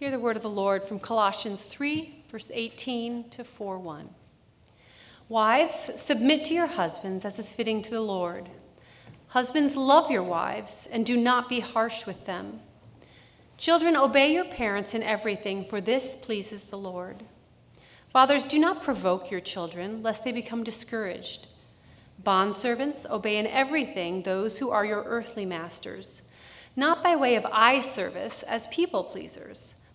Hear the word of the Lord from Colossians 3, verse 18 to 4 1. Wives, submit to your husbands as is fitting to the Lord. Husbands, love your wives and do not be harsh with them. Children, obey your parents in everything, for this pleases the Lord. Fathers, do not provoke your children, lest they become discouraged. Bondservants, obey in everything those who are your earthly masters, not by way of eye service as people pleasers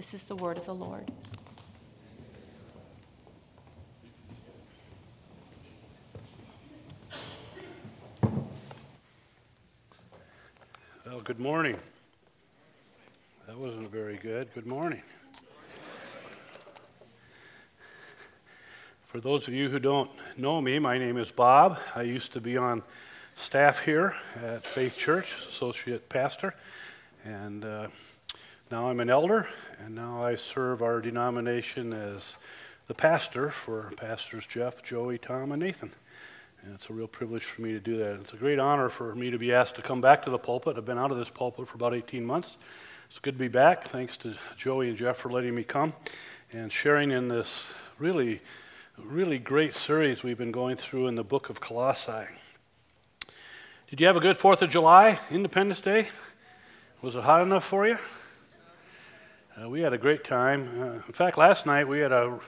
This is the word of the Lord. Well, good morning. That wasn't very good. Good morning. For those of you who don't know me, my name is Bob. I used to be on staff here at Faith Church, associate pastor, and uh, now I'm an elder, and now I serve our denomination as the pastor for Pastors Jeff, Joey, Tom, and Nathan. And it's a real privilege for me to do that. It's a great honor for me to be asked to come back to the pulpit. I've been out of this pulpit for about 18 months. It's good to be back. Thanks to Joey and Jeff for letting me come and sharing in this really, really great series we've been going through in the book of Colossae. Did you have a good 4th of July, Independence Day? Was it hot enough for you? Uh, we had a great time. Uh, in fact, last night we had a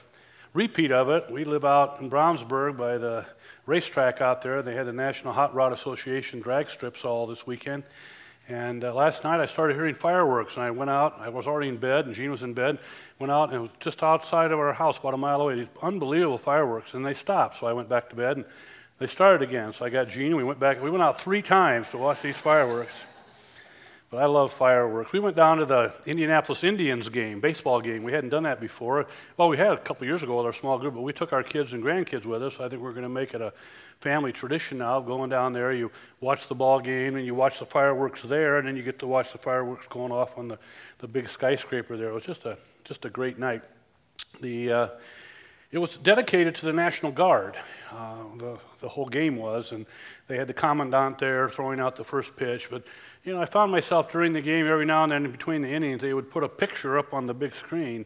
repeat of it. We live out in Brownsburg by the racetrack out there. They had the National Hot Rod Association drag strips all this weekend. And uh, last night I started hearing fireworks, and I went out. I was already in bed, and Jean was in bed. Went out, and it was just outside of our house, about a mile away. These unbelievable fireworks, and they stopped. So I went back to bed, and they started again. So I got Jean. We went back. We went out three times to watch these fireworks. But I love fireworks. We went down to the Indianapolis Indians game, baseball game. We hadn't done that before. Well, we had a couple years ago with our small group, but we took our kids and grandkids with us. I think we're going to make it a family tradition now going down there. You watch the ball game and you watch the fireworks there, and then you get to watch the fireworks going off on the, the big skyscraper there. It was just a, just a great night. The, uh, it was dedicated to the National Guard. Uh, the, the whole game was, and they had the commandant there throwing out the first pitch. But you know, I found myself during the game every now and then between the innings, they would put a picture up on the big screen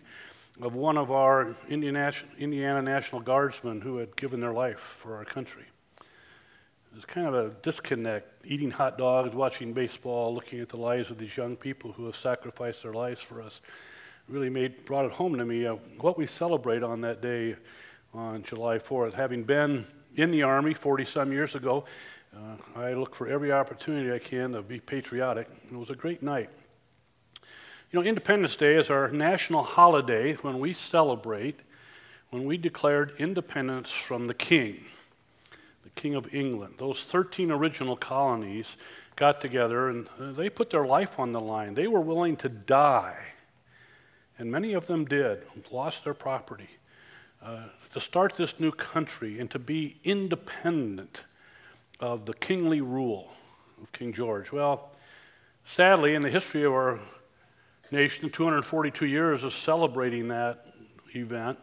of one of our Indiana National Guardsmen who had given their life for our country. It was kind of a disconnect, eating hot dogs, watching baseball, looking at the lives of these young people who have sacrificed their lives for us. Really made, brought it home to me uh, what we celebrate on that day on July 4th. Having been in the Army 40 some years ago, uh, I look for every opportunity I can to be patriotic. It was a great night. You know, Independence Day is our national holiday when we celebrate, when we declared independence from the King, the King of England. Those 13 original colonies got together and uh, they put their life on the line. They were willing to die, and many of them did, lost their property, uh, to start this new country and to be independent of the kingly rule of King George. Well, sadly, in the history of our nation, 242 years of celebrating that event,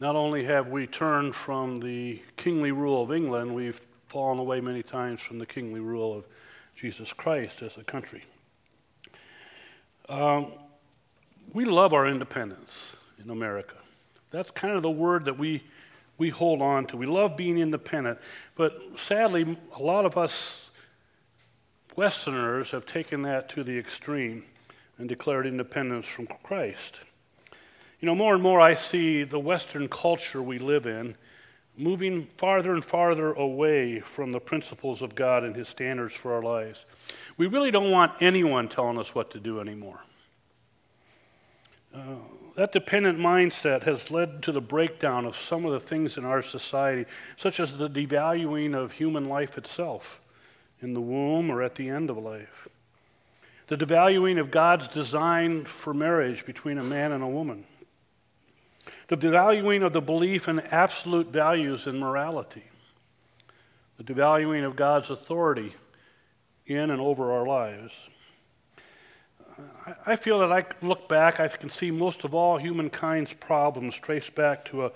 not only have we turned from the kingly rule of England, we've fallen away many times from the kingly rule of Jesus Christ as a country. Um, we love our independence in America. That's kind of the word that we we hold on to. We love being independent, but sadly, a lot of us Westerners have taken that to the extreme and declared independence from Christ. You know, more and more I see the Western culture we live in moving farther and farther away from the principles of God and His standards for our lives. We really don't want anyone telling us what to do anymore. That dependent mindset has led to the breakdown of some of the things in our society, such as the devaluing of human life itself in the womb or at the end of life. the devaluing of God's design for marriage between a man and a woman, the devaluing of the belief in absolute values and morality, the devaluing of God's authority in and over our lives. I feel that I look back, I can see most of all humankind's problems traced back to a,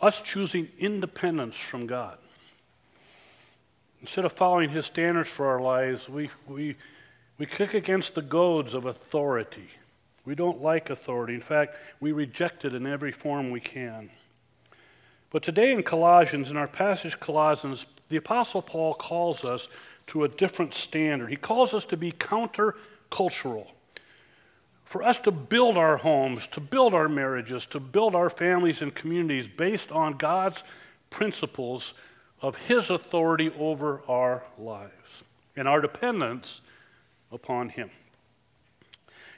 us choosing independence from God. Instead of following His standards for our lives, we, we, we kick against the goads of authority. We don't like authority. In fact, we reject it in every form we can. But today in Colossians, in our passage Colossians, the Apostle Paul calls us to a different standard. He calls us to be countercultural. For us to build our homes, to build our marriages, to build our families and communities based on God's principles of His authority over our lives and our dependence upon Him.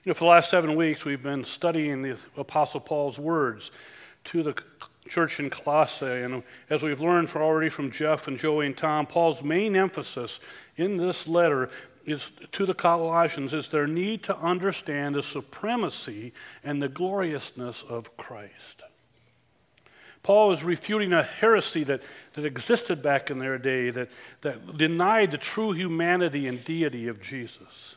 You know, for the last seven weeks, we've been studying the Apostle Paul's words to the church in Colossae. And as we've learned already from Jeff and Joey and Tom, Paul's main emphasis in this letter is to the Colossians is their need to understand the supremacy and the gloriousness of Christ. Paul is refuting a heresy that, that existed back in their day that, that denied the true humanity and deity of Jesus.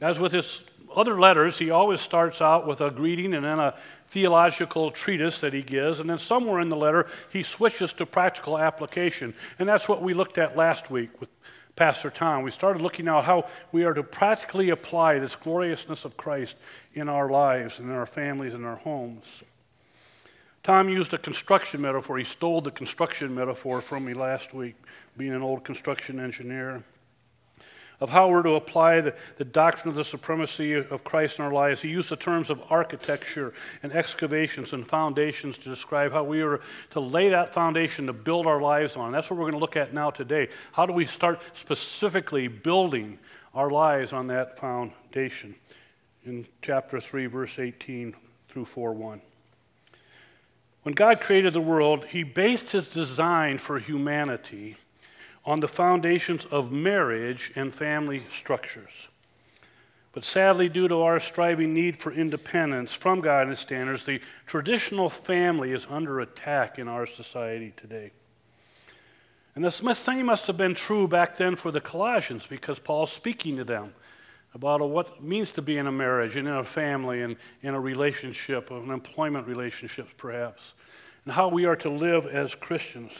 As with his other letters, he always starts out with a greeting and then a theological treatise that he gives, and then somewhere in the letter, he switches to practical application. And that's what we looked at last week with Pastor Tom. We started looking at how we are to practically apply this gloriousness of Christ in our lives and in our families and our homes. Tom used a construction metaphor. He stole the construction metaphor from me last week, being an old construction engineer of how we're to apply the, the doctrine of the supremacy of Christ in our lives. He used the terms of architecture and excavations and foundations to describe how we are to lay that foundation to build our lives on. That's what we're going to look at now today. How do we start specifically building our lives on that foundation? In chapter 3, verse 18 through 4 1. When God created the world, He based His design for humanity on the foundations of marriage and family structures. But sadly, due to our striving need for independence from guidance standards, the traditional family is under attack in our society today. And the same must have been true back then for the Colossians because Paul's speaking to them about what it means to be in a marriage and in a family and in a relationship, an employment relationship perhaps, and how we are to live as Christians.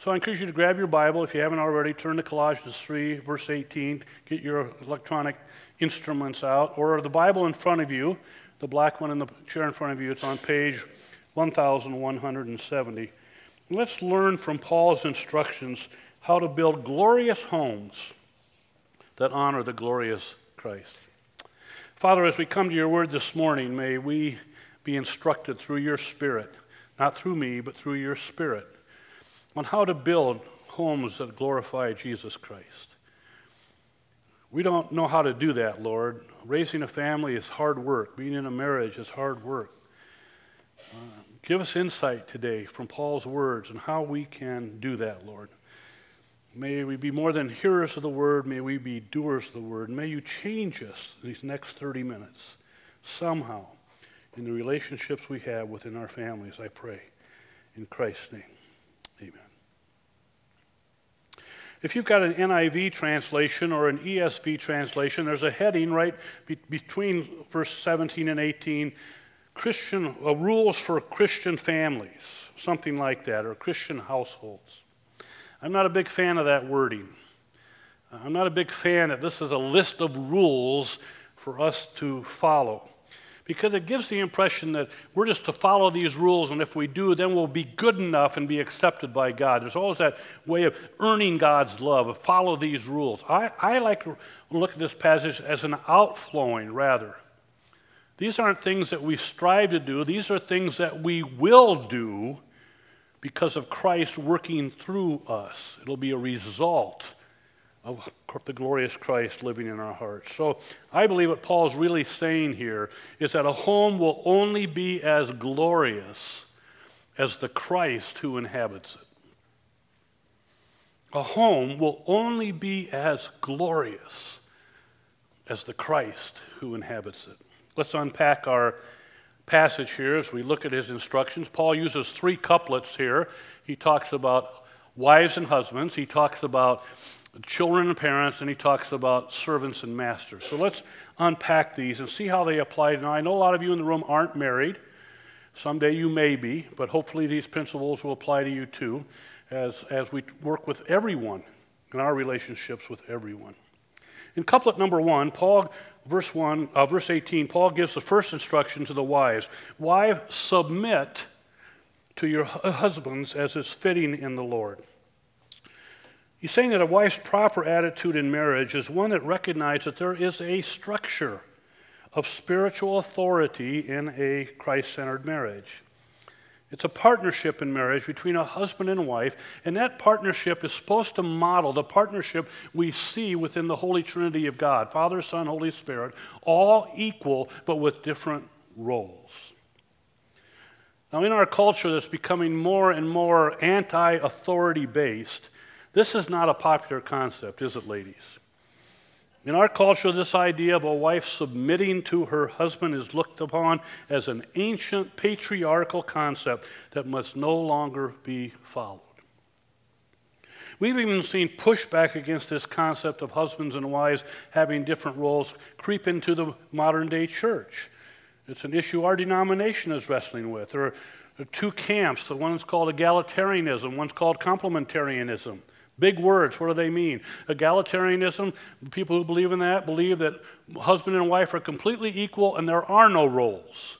So I encourage you to grab your Bible. If you haven't already, turn to Colossians 3, verse 18. Get your electronic instruments out, or the Bible in front of you, the black one in the chair in front of you. It's on page 1170. Let's learn from Paul's instructions how to build glorious homes that honor the glorious Christ. Father, as we come to your word this morning, may we be instructed through your Spirit, not through me, but through your Spirit on how to build homes that glorify Jesus Christ. We don't know how to do that, Lord. Raising a family is hard work. Being in a marriage is hard work. Uh, give us insight today from Paul's words on how we can do that, Lord. May we be more than hearers of the word. May we be doers of the word. May you change us these next 30 minutes somehow in the relationships we have within our families, I pray. In Christ's name, amen. If you've got an NIV translation or an ESV translation, there's a heading right be- between verse 17 and 18 Christian uh, rules for Christian families, something like that, or Christian households. I'm not a big fan of that wording. I'm not a big fan that this is a list of rules for us to follow because it gives the impression that we're just to follow these rules, and if we do, then we'll be good enough and be accepted by God. There's always that way of earning God's love, of follow these rules. I, I like to look at this passage as an outflowing, rather. These aren't things that we strive to do, these are things that we will do because of Christ working through us. It'll be a result of the glorious Christ living in our hearts. So I believe what Paul's really saying here is that a home will only be as glorious as the Christ who inhabits it. A home will only be as glorious as the Christ who inhabits it. Let's unpack our passage here as we look at his instructions. Paul uses three couplets here. He talks about wives and husbands, he talks about children and parents, and he talks about servants and masters. So let's unpack these and see how they apply. Now, I know a lot of you in the room aren't married. Someday you may be, but hopefully these principles will apply to you too as, as we work with everyone in our relationships with everyone. In couplet number one, Paul, verse one, uh, verse 18, Paul gives the first instruction to the wives. Wives, submit to your husbands as is fitting in the Lord. He's saying that a wife's proper attitude in marriage is one that recognizes that there is a structure of spiritual authority in a Christ centered marriage. It's a partnership in marriage between a husband and wife, and that partnership is supposed to model the partnership we see within the Holy Trinity of God Father, Son, Holy Spirit, all equal but with different roles. Now, in our culture that's becoming more and more anti authority based, this is not a popular concept, is it, ladies? In our culture, this idea of a wife submitting to her husband is looked upon as an ancient patriarchal concept that must no longer be followed. We've even seen pushback against this concept of husbands and wives having different roles creep into the modern day church. It's an issue our denomination is wrestling with. There are two camps. The one is called egalitarianism, one's called complementarianism. Big words, what do they mean? Egalitarianism, people who believe in that believe that husband and wife are completely equal and there are no roles.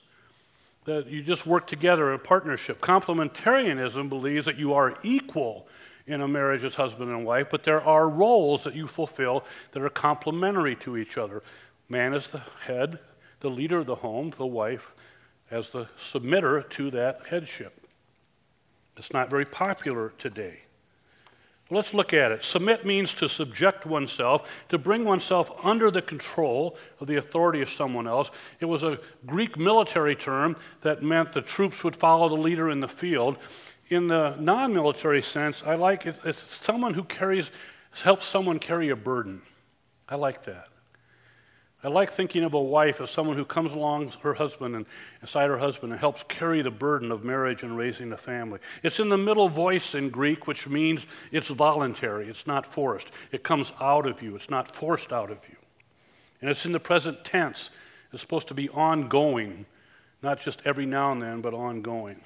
That you just work together in partnership. Complementarianism believes that you are equal in a marriage as husband and wife, but there are roles that you fulfill that are complementary to each other. Man is the head, the leader of the home, the wife as the submitter to that headship. It's not very popular today. Let's look at it. Submit means to subject oneself, to bring oneself under the control of the authority of someone else. It was a Greek military term that meant the troops would follow the leader in the field. In the non military sense, I like it, it's someone who carries, helps someone carry a burden. I like that. I like thinking of a wife as someone who comes along her husband and beside her husband and helps carry the burden of marriage and raising a family. It's in the middle voice in Greek, which means it's voluntary, it's not forced. It comes out of you, it's not forced out of you. And it's in the present tense. It's supposed to be ongoing, not just every now and then, but ongoing.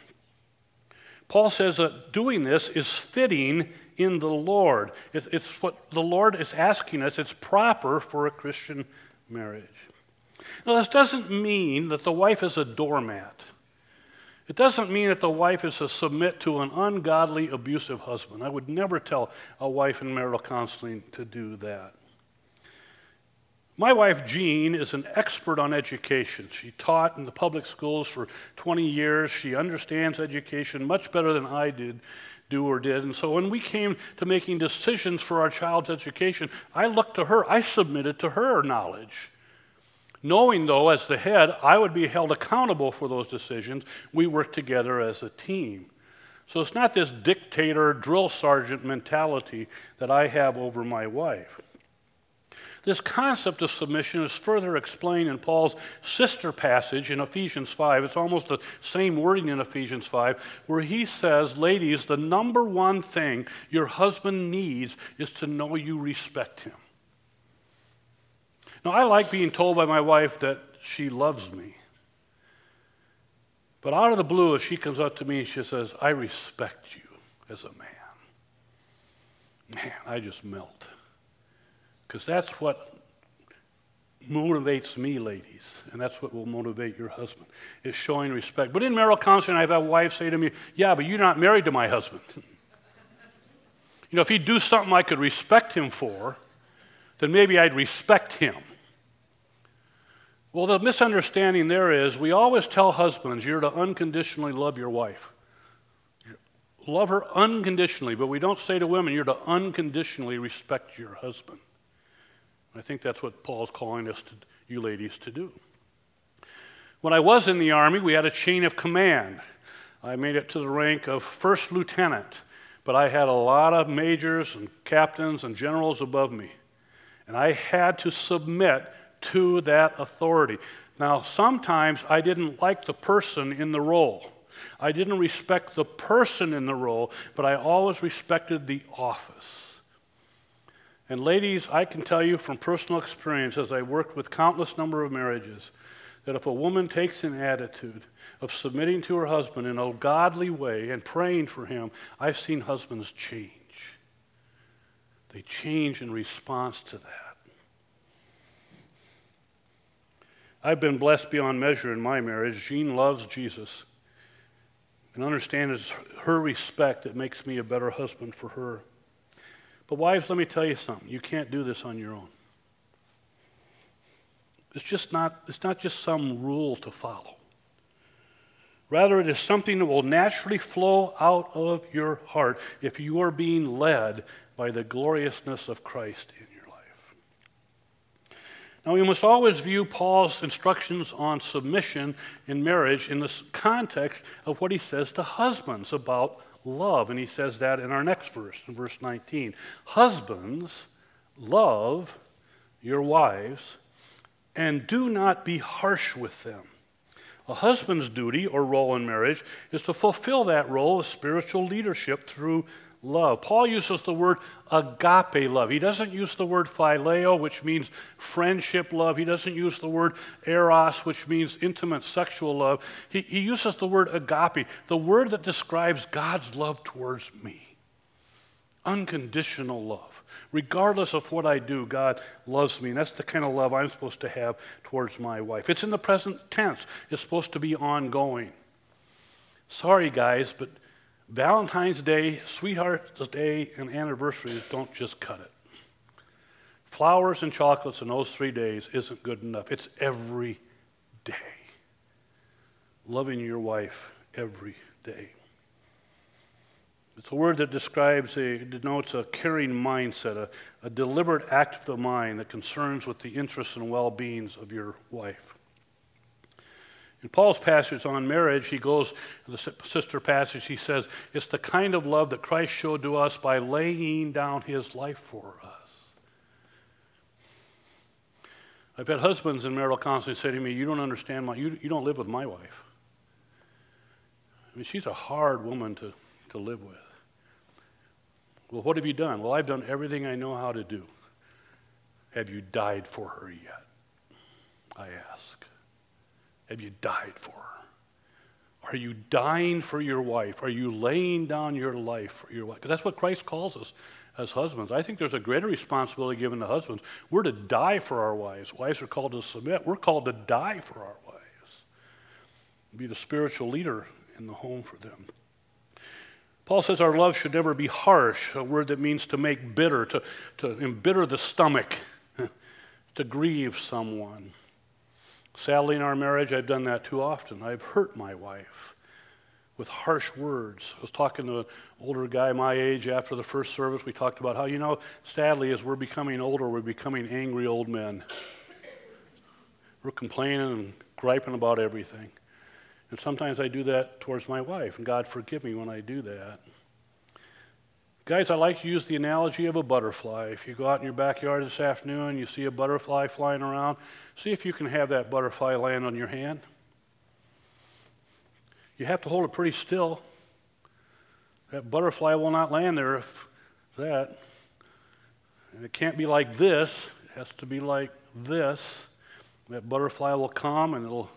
Paul says that doing this is fitting in the Lord. It's what the Lord is asking us. It's proper for a Christian marriage. Now, this doesn't mean that the wife is a doormat. It doesn't mean that the wife is to submit to an ungodly, abusive husband. I would never tell a wife in marital counseling to do that. My wife, Jean, is an expert on education. She taught in the public schools for 20 years. She understands education much better than I did do or did. And so when we came to making decisions for our child's education, I looked to her, I submitted to her knowledge. Knowing, though, as the head, I would be held accountable for those decisions, we worked together as a team. So it's not this dictator, drill sergeant mentality that I have over my wife. This concept of submission is further explained in Paul's sister passage in Ephesians 5. It's almost the same wording in Ephesians 5, where he says, Ladies, the number one thing your husband needs is to know you respect him. Now, I like being told by my wife that she loves me. But out of the blue, if she comes up to me and she says, I respect you as a man, man, I just melt. Because that's what motivates me, ladies, and that's what will motivate your husband, is showing respect. But in marital counseling, I've had wives say to me, Yeah, but you're not married to my husband. you know, if he'd do something I could respect him for, then maybe I'd respect him. Well, the misunderstanding there is we always tell husbands you're to unconditionally love your wife. Love her unconditionally, but we don't say to women you're to unconditionally respect your husband. I think that's what Paul's calling us, to, you ladies, to do. When I was in the Army, we had a chain of command. I made it to the rank of first lieutenant, but I had a lot of majors and captains and generals above me. And I had to submit to that authority. Now, sometimes I didn't like the person in the role. I didn't respect the person in the role, but I always respected the office. And ladies, I can tell you from personal experience as I worked with countless number of marriages that if a woman takes an attitude of submitting to her husband in a godly way and praying for him, I've seen husbands change. They change in response to that. I've been blessed beyond measure in my marriage. Jean loves Jesus. And understand it's her respect that makes me a better husband for her. But, wives, let me tell you something. You can't do this on your own. It's just not, it's not just some rule to follow. Rather, it is something that will naturally flow out of your heart if you are being led by the gloriousness of Christ in your life. now, we must always view Paul's instructions on submission in marriage in the context of what he says to husbands about love. And he says that in our next verse, in verse 19. Husbands, love your wives and do not be harsh with them. A husband's duty or role in marriage is to fulfill that role of spiritual leadership through love. Paul uses the word agape love. He doesn't use the word phileo, which means friendship love. He doesn't use the word eros, which means intimate sexual love. He, he uses the word agape, the word that describes God's love towards me. Unconditional love. Regardless of what I do, God loves me. And that's the kind of love I'm supposed to have towards my wife. It's in the present tense, it's supposed to be ongoing. Sorry, guys, but Valentine's Day, Sweetheart's Day, and anniversaries don't just cut it. Flowers and chocolates in those three days isn't good enough. It's every day. Loving your wife every day. It's a word that describes a, denotes a caring mindset, a, a deliberate act of the mind that concerns with the interests and well beings of your wife. In Paul's passage on marriage, he goes, the sister passage, he says, it's the kind of love that Christ showed to us by laying down his life for us. I've had husbands in marital counseling say to me, You don't understand my, you, you don't live with my wife. I mean, she's a hard woman to, to live with. Well, what have you done? Well, I've done everything I know how to do. Have you died for her yet? I ask. Have you died for her? Are you dying for your wife? Are you laying down your life for your wife? Because that's what Christ calls us as husbands. I think there's a greater responsibility given to husbands. We're to die for our wives. Wives are called to submit. We're called to die for our wives. Be the spiritual leader in the home for them. Paul says our love should never be harsh, a word that means to make bitter, to, to embitter the stomach, to grieve someone. Sadly, in our marriage, I've done that too often. I've hurt my wife with harsh words. I was talking to an older guy my age after the first service. We talked about how, you know, sadly, as we're becoming older, we're becoming angry old men. We're complaining and griping about everything. And sometimes I do that towards my wife, and God forgive me when I do that. Guys, I like to use the analogy of a butterfly. If you go out in your backyard this afternoon, and you see a butterfly flying around, see if you can have that butterfly land on your hand. You have to hold it pretty still. That butterfly will not land there if that. And it can't be like this, it has to be like this. That butterfly will come and it'll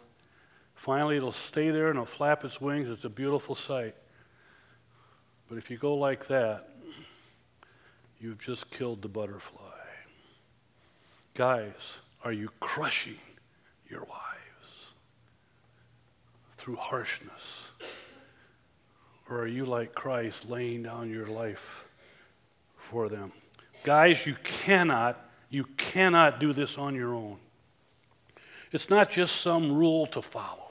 finally it'll stay there and it'll flap its wings. It's a beautiful sight. But if you go like that, You've just killed the butterfly. Guys, are you crushing your wives through harshness? Or are you like Christ laying down your life for them? Guys, you cannot, you cannot do this on your own. It's not just some rule to follow.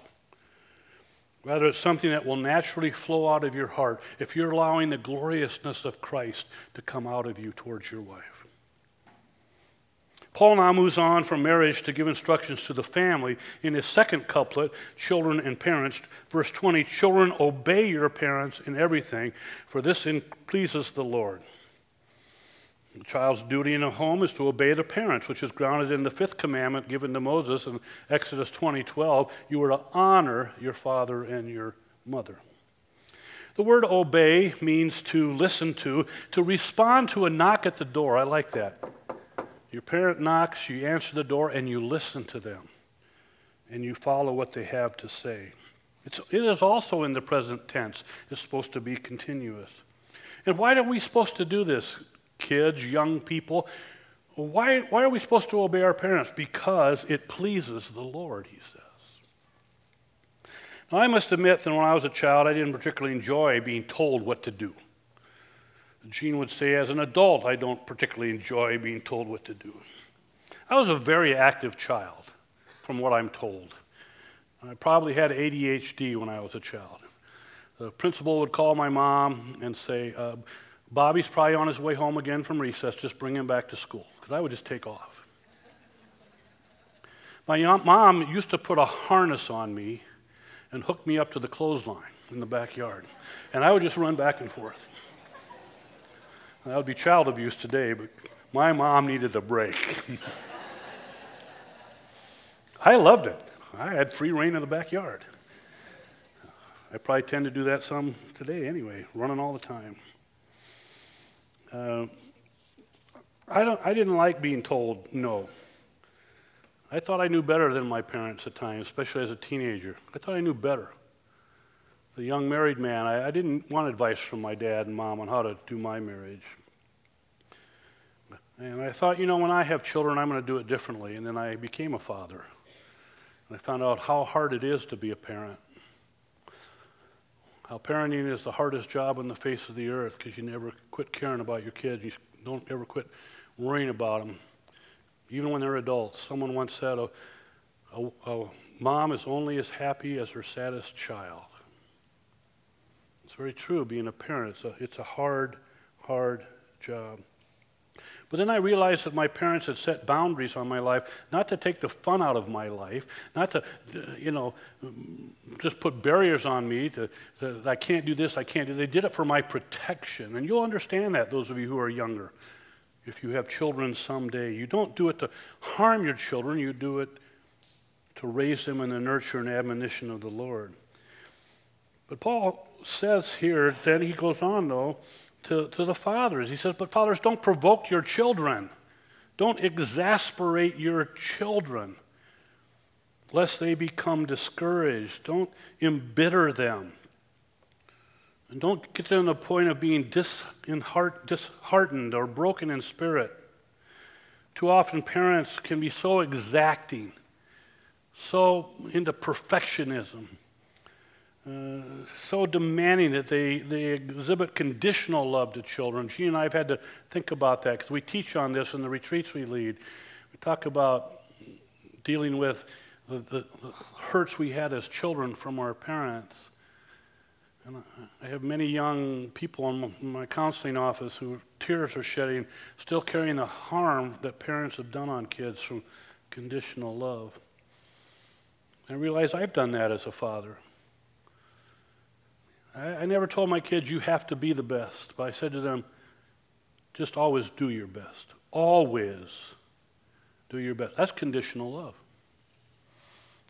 Rather, it's something that will naturally flow out of your heart if you're allowing the gloriousness of Christ to come out of you towards your wife. Paul now moves on from marriage to give instructions to the family. In his second couplet, children and parents, verse 20 Children, obey your parents in everything, for this pleases the Lord. Child's duty in a home is to obey the parents, which is grounded in the fifth commandment given to Moses in Exodus 20:12. You are to honor your father and your mother. The word obey means to listen to, to respond to a knock at the door. I like that. Your parent knocks, you answer the door, and you listen to them. And you follow what they have to say. It's, it is also in the present tense. It's supposed to be continuous. And why are we supposed to do this? Kids, young people. Why, why are we supposed to obey our parents? Because it pleases the Lord, he says. Now, I must admit that when I was a child, I didn't particularly enjoy being told what to do. Jean would say, as an adult, I don't particularly enjoy being told what to do. I was a very active child, from what I'm told. I probably had ADHD when I was a child. The principal would call my mom and say, uh, Bobby's probably on his way home again from recess. Just bring him back to school because I would just take off. My mom used to put a harness on me and hook me up to the clothesline in the backyard. And I would just run back and forth. That would be child abuse today, but my mom needed a break. I loved it. I had free rein in the backyard. I probably tend to do that some today anyway, running all the time. I, don't, I didn't like being told no. I thought I knew better than my parents at times, especially as a teenager. I thought I knew better. The young married man, I, I didn't want advice from my dad and mom on how to do my marriage. And I thought, you know, when I have children, I'm going to do it differently. And then I became a father. And I found out how hard it is to be a parent. How parenting is the hardest job on the face of the earth because you never quit caring about your kids. You don't ever quit worrying about them, even when they're adults. Someone once said, a, a, a mom is only as happy as her saddest child. It's very true, being a parent. It's a, it's a hard, hard job. But then I realized that my parents had set boundaries on my life, not to take the fun out of my life, not to, uh, you know, mm, just put barriers on me to, to I can't do this, I can't do. They did it for my protection, and you'll understand that. Those of you who are younger, if you have children someday, you don't do it to harm your children. You do it to raise them in the nurture and admonition of the Lord. But Paul says here, then he goes on though to, to the fathers. He says, But fathers, don't provoke your children, don't exasperate your children, lest they become discouraged. Don't embitter them. And don't get them to the point of being disheartened or broken in spirit. Too often, parents can be so exacting, so into perfectionism uh, so demanding that they, they exhibit conditional love to children. She and I have had to think about that because we teach on this in the retreats we lead. We talk about dealing with the, the, the hurts we had as children from our parents. And I have many young people in my counseling office who tears are shedding, still carrying the harm that parents have done on kids from conditional love. I realize I've done that as a father. I, I never told my kids, you have to be the best, but I said to them, just always do your best. Always do your best. That's conditional love.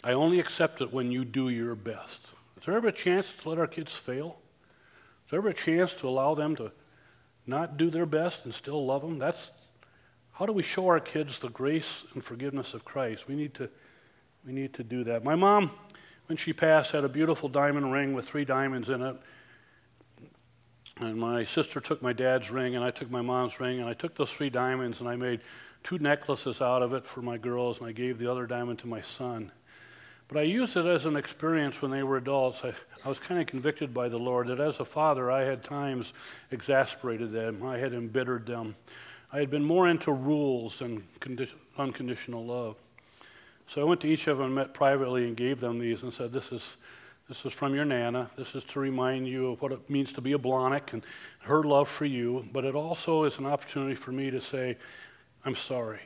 I only accept it when you do your best. Is there ever a chance to let our kids fail? Is there ever a chance to allow them to not do their best and still love them? That's how do we show our kids the grace and forgiveness of Christ? We need to, we need to do that. My mom when she passed, had a beautiful diamond ring with three diamonds in it. And my sister took my dad's ring, and I took my mom's ring, and I took those three diamonds, and I made two necklaces out of it for my girls, and I gave the other diamond to my son. But I used it as an experience when they were adults. I, I was kind of convicted by the Lord that as a father, I had times exasperated them, I had embittered them. I had been more into rules than condi- unconditional love. So I went to each of them, met privately, and gave them these and said, This is, this is from your Nana. This is to remind you of what it means to be a Blonick and her love for you. But it also is an opportunity for me to say, I'm sorry.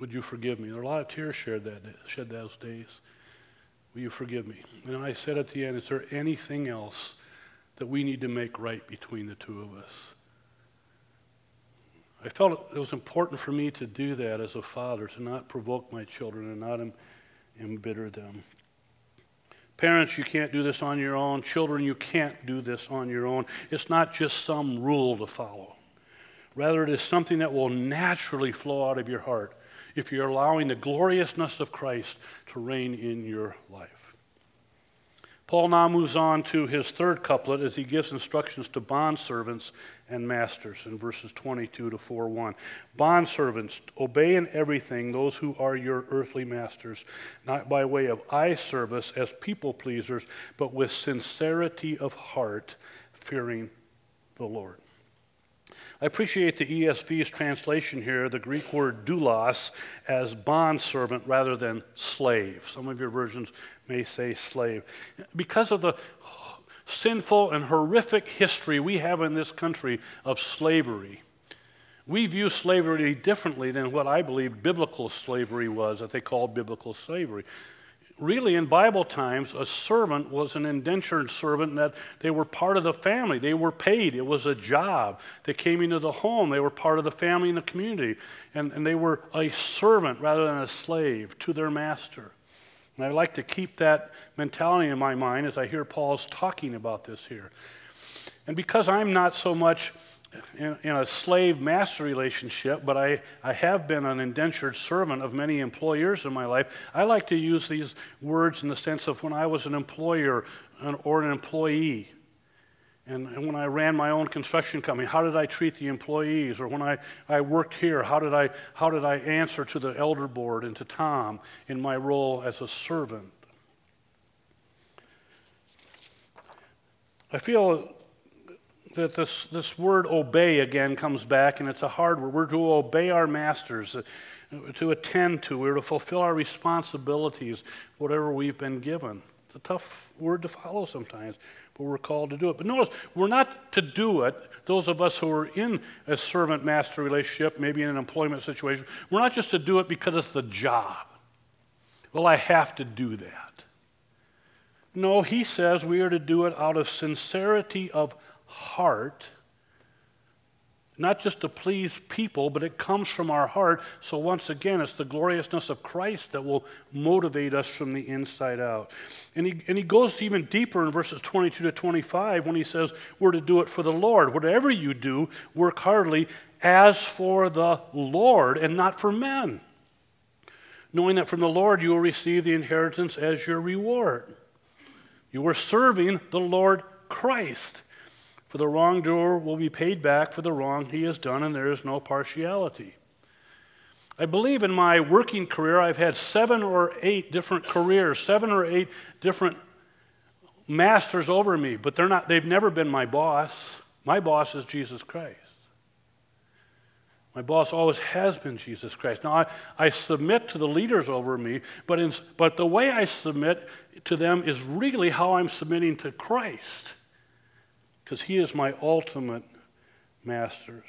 Would you forgive me? There are a lot of tears shed, that, shed those days. Will you forgive me? And I said at the end, Is there anything else that we need to make right between the two of us? I felt it was important for me to do that as a father, to not provoke my children and not em- embitter them. Parents, you can't do this on your own. Children, you can't do this on your own. It's not just some rule to follow. Rather, it is something that will naturally flow out of your heart if you're allowing the gloriousness of Christ to reign in your life. Paul now moves on to his third couplet as he gives instructions to bondservants and masters in verses 22 to 4:1. Bondservants, obey in everything those who are your earthly masters, not by way of eye service as people pleasers, but with sincerity of heart, fearing the Lord. I appreciate the ESV's translation here, the Greek word doulos, as bondservant rather than slave. Some of your versions may say slave. Because of the sinful and horrific history we have in this country of slavery, we view slavery differently than what I believe biblical slavery was, that they called biblical slavery really, in Bible times, a servant was an indentured servant that they were part of the family. They were paid, it was a job. They came into the home, they were part of the family and the community. And, and they were a servant rather than a slave to their master. And I like to keep that mentality in my mind as I hear Paul's talking about this here. And because I'm not so much in, in, a slave master relationship, but I, I have been an indentured servant of many employers in my life. I like to use these words in the sense of when I was an employer or an employee. And, and when I ran my own construction company, how did I treat the employees? Or when I, I worked here, how did I, how did I answer to the elder board and to Tom in my role as a servant? I feel that this, this word obey again comes back, and it's a hard word. We're to obey our masters, uh, to attend to, we're to fulfill our responsibilities, whatever we've been given. It's a tough word to follow sometimes, but we're called to do it. But notice, we're not to do it, those of us who are in a servant master relationship, maybe in an employment situation, we're not just to do it because it's the job. Well, I have to do that. No, he says we are to do it out of sincerity of heart, not just to please people, but it comes from our heart. So, once again, it's the gloriousness of Christ that will motivate us from the inside out. And he, and he goes even deeper in verses 22 to 25 when he says, We're to do it for the Lord. Whatever you do, work heartily as for the Lord and not for men, knowing that from the Lord you will receive the inheritance as your reward. You are serving the Lord Christ. For the wrongdoer will be paid back for the wrong he has done, and there is no partiality. I believe in my working career, I've had seven or eight different careers, seven or eight different masters over me, but they're not, they've never been my boss. My boss is Jesus Christ. My boss always has been Jesus Christ. Now, I, I submit to the leaders over me, but, in, but the way I submit to them is really how I'm submitting to Christ because He is my ultimate master.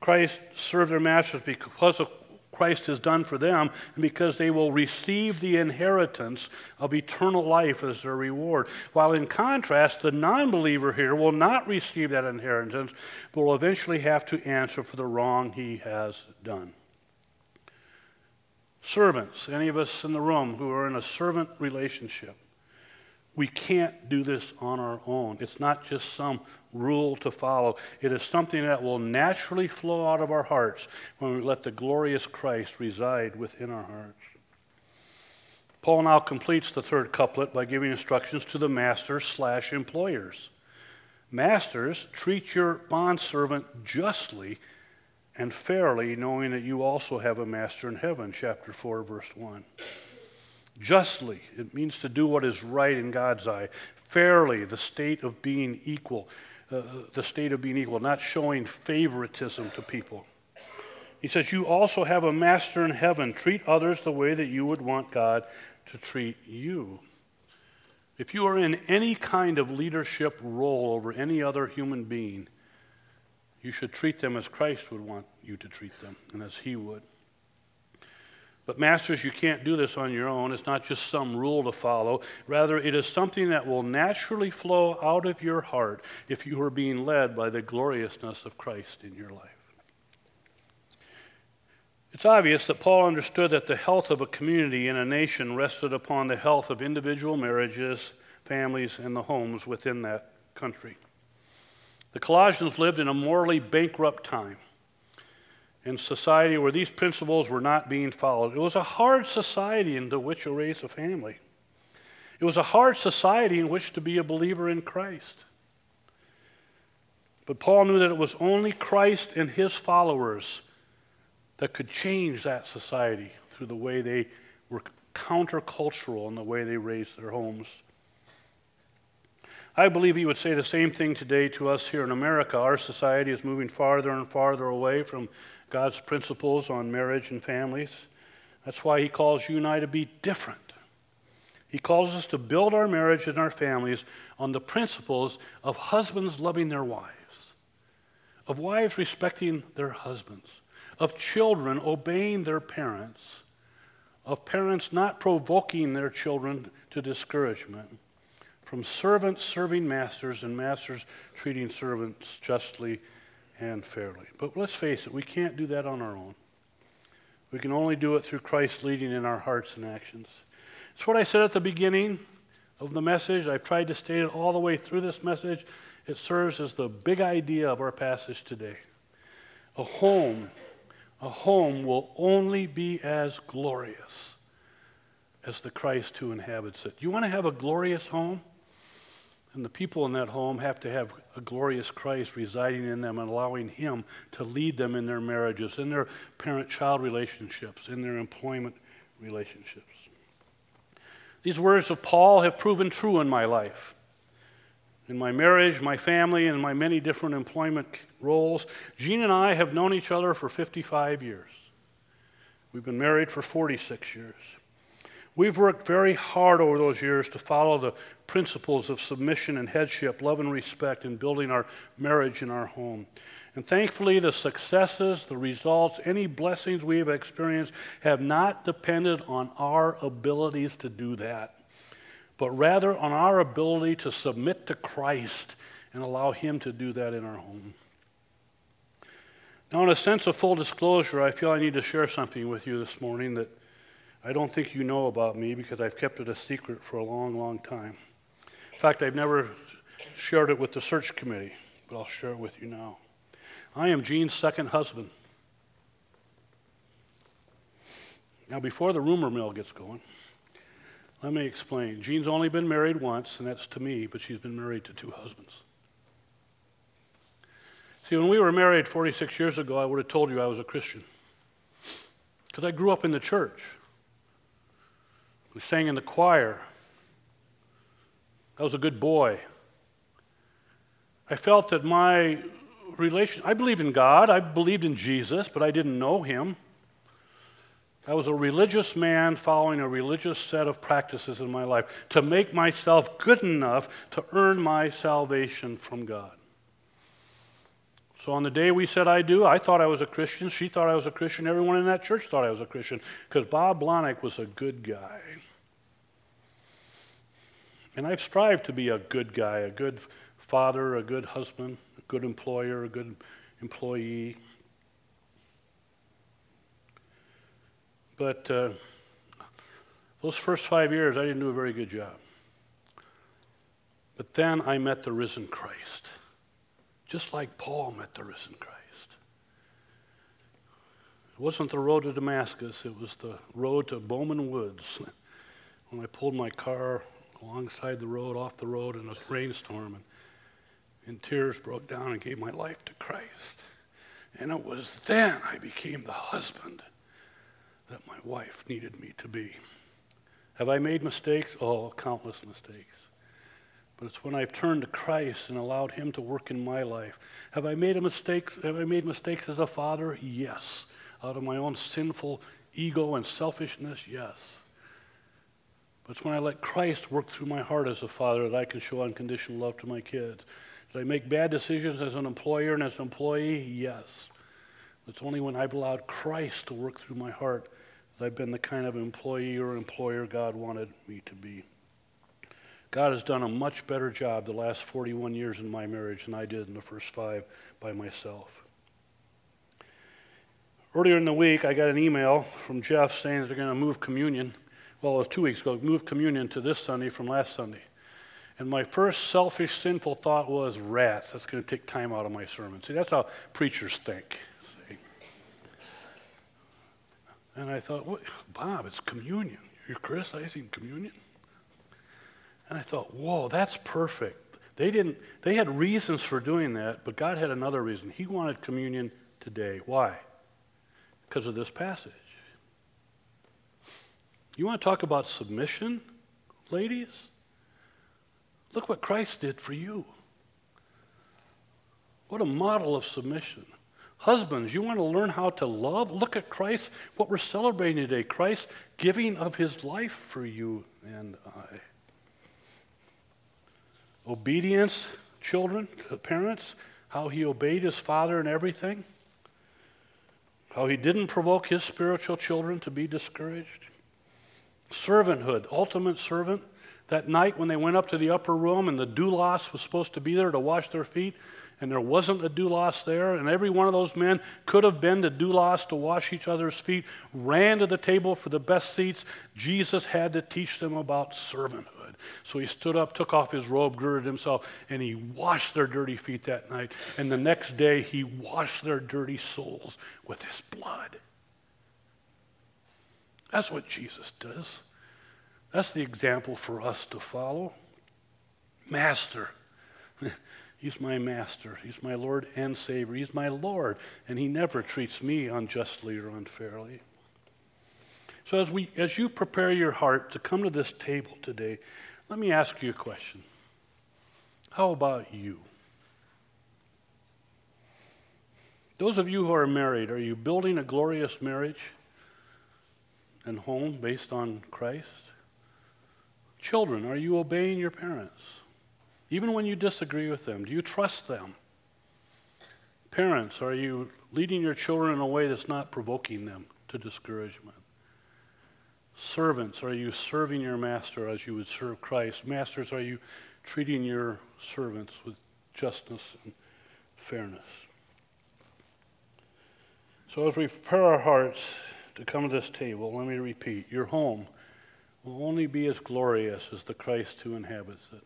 Christ served their masters because of Christ has done for them, and because they will receive the inheritance of eternal life as their reward. While in contrast, the non believer here will not receive that inheritance, but will eventually have to answer for the wrong he has done. Servants, any of us in the room who are in a servant relationship, we can't do this on our own. It's not just some rule to follow, it is something that will naturally flow out of our hearts when we let the glorious Christ reside within our hearts. Paul now completes the third couplet by giving instructions to the masters slash employers. Masters, treat your bondservant justly and fairly, knowing that you also have a master in heaven, chapter 4, verse 1 justly. It means to do what is right in God's eye. Fairly, the state of being equal, uh, the state of being equal, not showing favoritism to people. He says, You also have a master in heaven. Treat others the way that you would want God to treat you. If you are in any kind of leadership role over any other human being, you should treat them as Christ would want you to treat them and as He would. But, masters, you can't do this on your own. It's not just some rule to follow. Rather, it is something that will naturally flow out of your heart if you are being led by the gloriousness of Christ in your life. It's obvious that Paul understood that the health of a community and a nation rested upon the health of individual marriages, families, and the homes within that country. The Colossians lived in a morally bankrupt time in society where these principles were not being followed. It was a hard society into which to raise a family. It was a hard society in which to be a believer in Christ. But Paul knew that it was only Christ and his followers that could change that society through the way they were countercultural in the way they raised their homes. I believe he would say the same thing today to us here in America. Our society is moving farther and farther away from God's principles on marriage and families. That's why he calls you and I to be different. He calls us to build our marriage and our families on the principles of husbands loving their wives, of wives respecting their husbands, of children obeying their parents, of parents not provoking their children to discouragement, from servants serving masters and masters treating servants justly and fairly. But let's face it, we can't do that on our own. We can only do it through Christ leading in our hearts and actions. It's what I said at the beginning of the message. I've tried to state it all the way through this message. It serves as the big idea of our passage today. A home a home will only be as glorious as the Christ who inhabits it. You want to have a glorious home? And the people in that home have to have a glorious Christ residing in them and allowing Him to lead them in their marriages, in their parent child relationships, in their employment relationships. These words of Paul have proven true in my life. In my marriage, my family, and my many different employment roles. Jean and I have known each other for 55 years. We've been married for 46 years. We've worked very hard over those years to follow the principles of submission and headship, love and respect, in building our marriage and our home. And thankfully, the successes, the results, any blessings we have experienced have not depended on our abilities to do that, but rather on our ability to submit to Christ and allow Him to do that in our home. Now, in a sense of full disclosure, I feel I need to share something with you this morning that I don't think you know about me because I've kept it a secret for a long, long time. In fact, I've never shared it with the search committee, but I'll share it with you now. I am Jean's second husband. Now, before the rumor mill gets going, let me explain. Jean's only been married once, and that's to me, but she's been married to two husbands. See, when we were married 46 years ago, I would have told you I was a Christian. Because I grew up in the church. We sang in the choir. I was a good boy. I felt that my relation, I believed in God, I believed in Jesus, but I didn't know him. I was a religious man following a religious set of practices in my life to make myself good enough to earn my salvation from God. So on the day we said I do, I thought I was a Christian. She thought I was a Christian. Everyone in that church thought I was a Christian because Bob Blonick was a good guy. And I've strived to be a good guy, a good father, a good husband, a good employer, a good employee. But uh, those first five years, I didn't do a very good job. But then I met the risen Christ just like Paul met the risen Christ. It wasn't the road to Damascus, it was the road to Bowman Woods. When I pulled my car alongside the road, off the road in a rainstorm, and, and tears broke down and gave my life to Christ. And it was then I became the husband that my wife needed me to be. Have I made mistakes? Oh, countless mistakes. But it's when I've turned to Christ and allowed Him to work in my life. Have I made a mistake? Have I made mistakes as a father? Yes. Out of my own sinful ego and selfishness? Yes. But it's when I let Christ work through my heart as a father that I can show unconditional love to my kids. Did I make bad decisions as an employer and as an employee? Yes. It's only when I've allowed Christ to work through my heart that I've been the kind of employee or employer God wanted me to be. God has done a much better job the last 41 years in my marriage than I did in the first five by myself. Earlier in the week, I got an email from Jeff saying that they're going to move communion. Well, it was two weeks ago, move communion to this Sunday from last Sunday. And my first selfish, sinful thought was, rats, that's going to take time out of my sermon. See, that's how preachers think. See? And I thought, well, Bob, it's communion. You're criticizing communion? And I thought, whoa, that's perfect. They didn't they had reasons for doing that, but God had another reason. He wanted communion today. Why? Because of this passage. You want to talk about submission, ladies? Look what Christ did for you. What a model of submission. Husbands, you want to learn how to love? Look at Christ, what we're celebrating today. Christ giving of his life for you and I. Obedience, children, the parents, how he obeyed his father in everything, how he didn't provoke his spiritual children to be discouraged. Servanthood, ultimate servant. That night when they went up to the upper room and the doulos was supposed to be there to wash their feet, and there wasn't a doulos there, and every one of those men could have been the doulos to wash each other's feet, ran to the table for the best seats. Jesus had to teach them about servanthood. So he stood up, took off his robe, girded himself, and he washed their dirty feet that night. And the next day, he washed their dirty souls with his blood. That's what Jesus does. That's the example for us to follow. Master. He's my master. He's my Lord and Savior. He's my Lord. And he never treats me unjustly or unfairly. So as we as you prepare your heart to come to this table today, let me ask you a question. How about you? Those of you who are married, are you building a glorious marriage and home based on Christ? Children, are you obeying your parents? Even when you disagree with them, do you trust them? Parents, are you leading your children in a way that's not provoking them to discouragement? Servants, are you serving your master as you would serve Christ? Masters, are you treating your servants with justice and fairness? So, as we prepare our hearts to come to this table, let me repeat your home will only be as glorious as the Christ who inhabits it.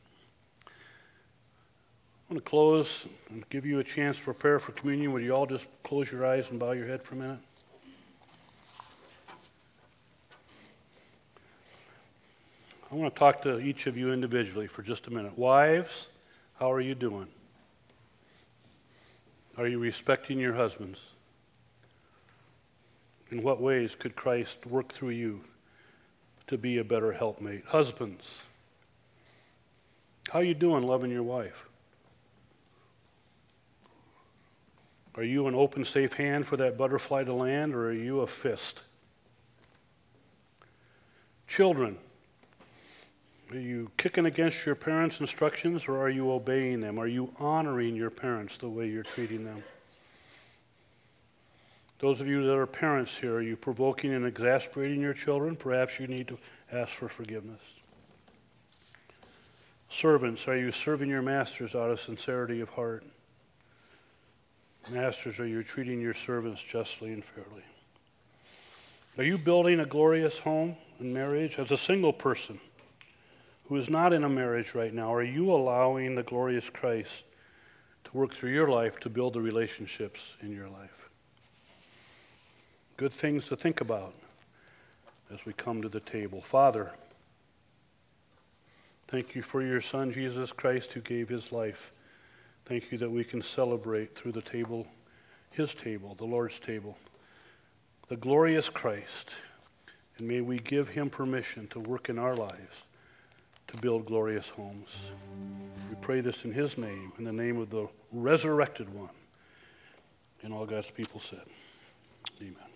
I'm going to close and give you a chance to prepare for communion. Would you all just close your eyes and bow your head for a minute? I want to talk to each of you individually for just a minute. Wives, how are you doing? Are you respecting your husbands? In what ways could Christ work through you to be a better helpmate? Husbands, how are you doing loving your wife? Are you an open, safe hand for that butterfly to land, or are you a fist? Children, are you kicking against your parents' instructions or are you obeying them? Are you honoring your parents the way you're treating them? Those of you that are parents here, are you provoking and exasperating your children? Perhaps you need to ask for forgiveness. Servants, are you serving your masters out of sincerity of heart? Masters, are you treating your servants justly and fairly? Are you building a glorious home and marriage as a single person? Who is not in a marriage right now, are you allowing the glorious Christ to work through your life to build the relationships in your life? Good things to think about as we come to the table. Father, thank you for your Son, Jesus Christ, who gave his life. Thank you that we can celebrate through the table, his table, the Lord's table, the glorious Christ. And may we give him permission to work in our lives to build glorious homes. We pray this in his name, in the name of the resurrected one. And all God's people said, Amen.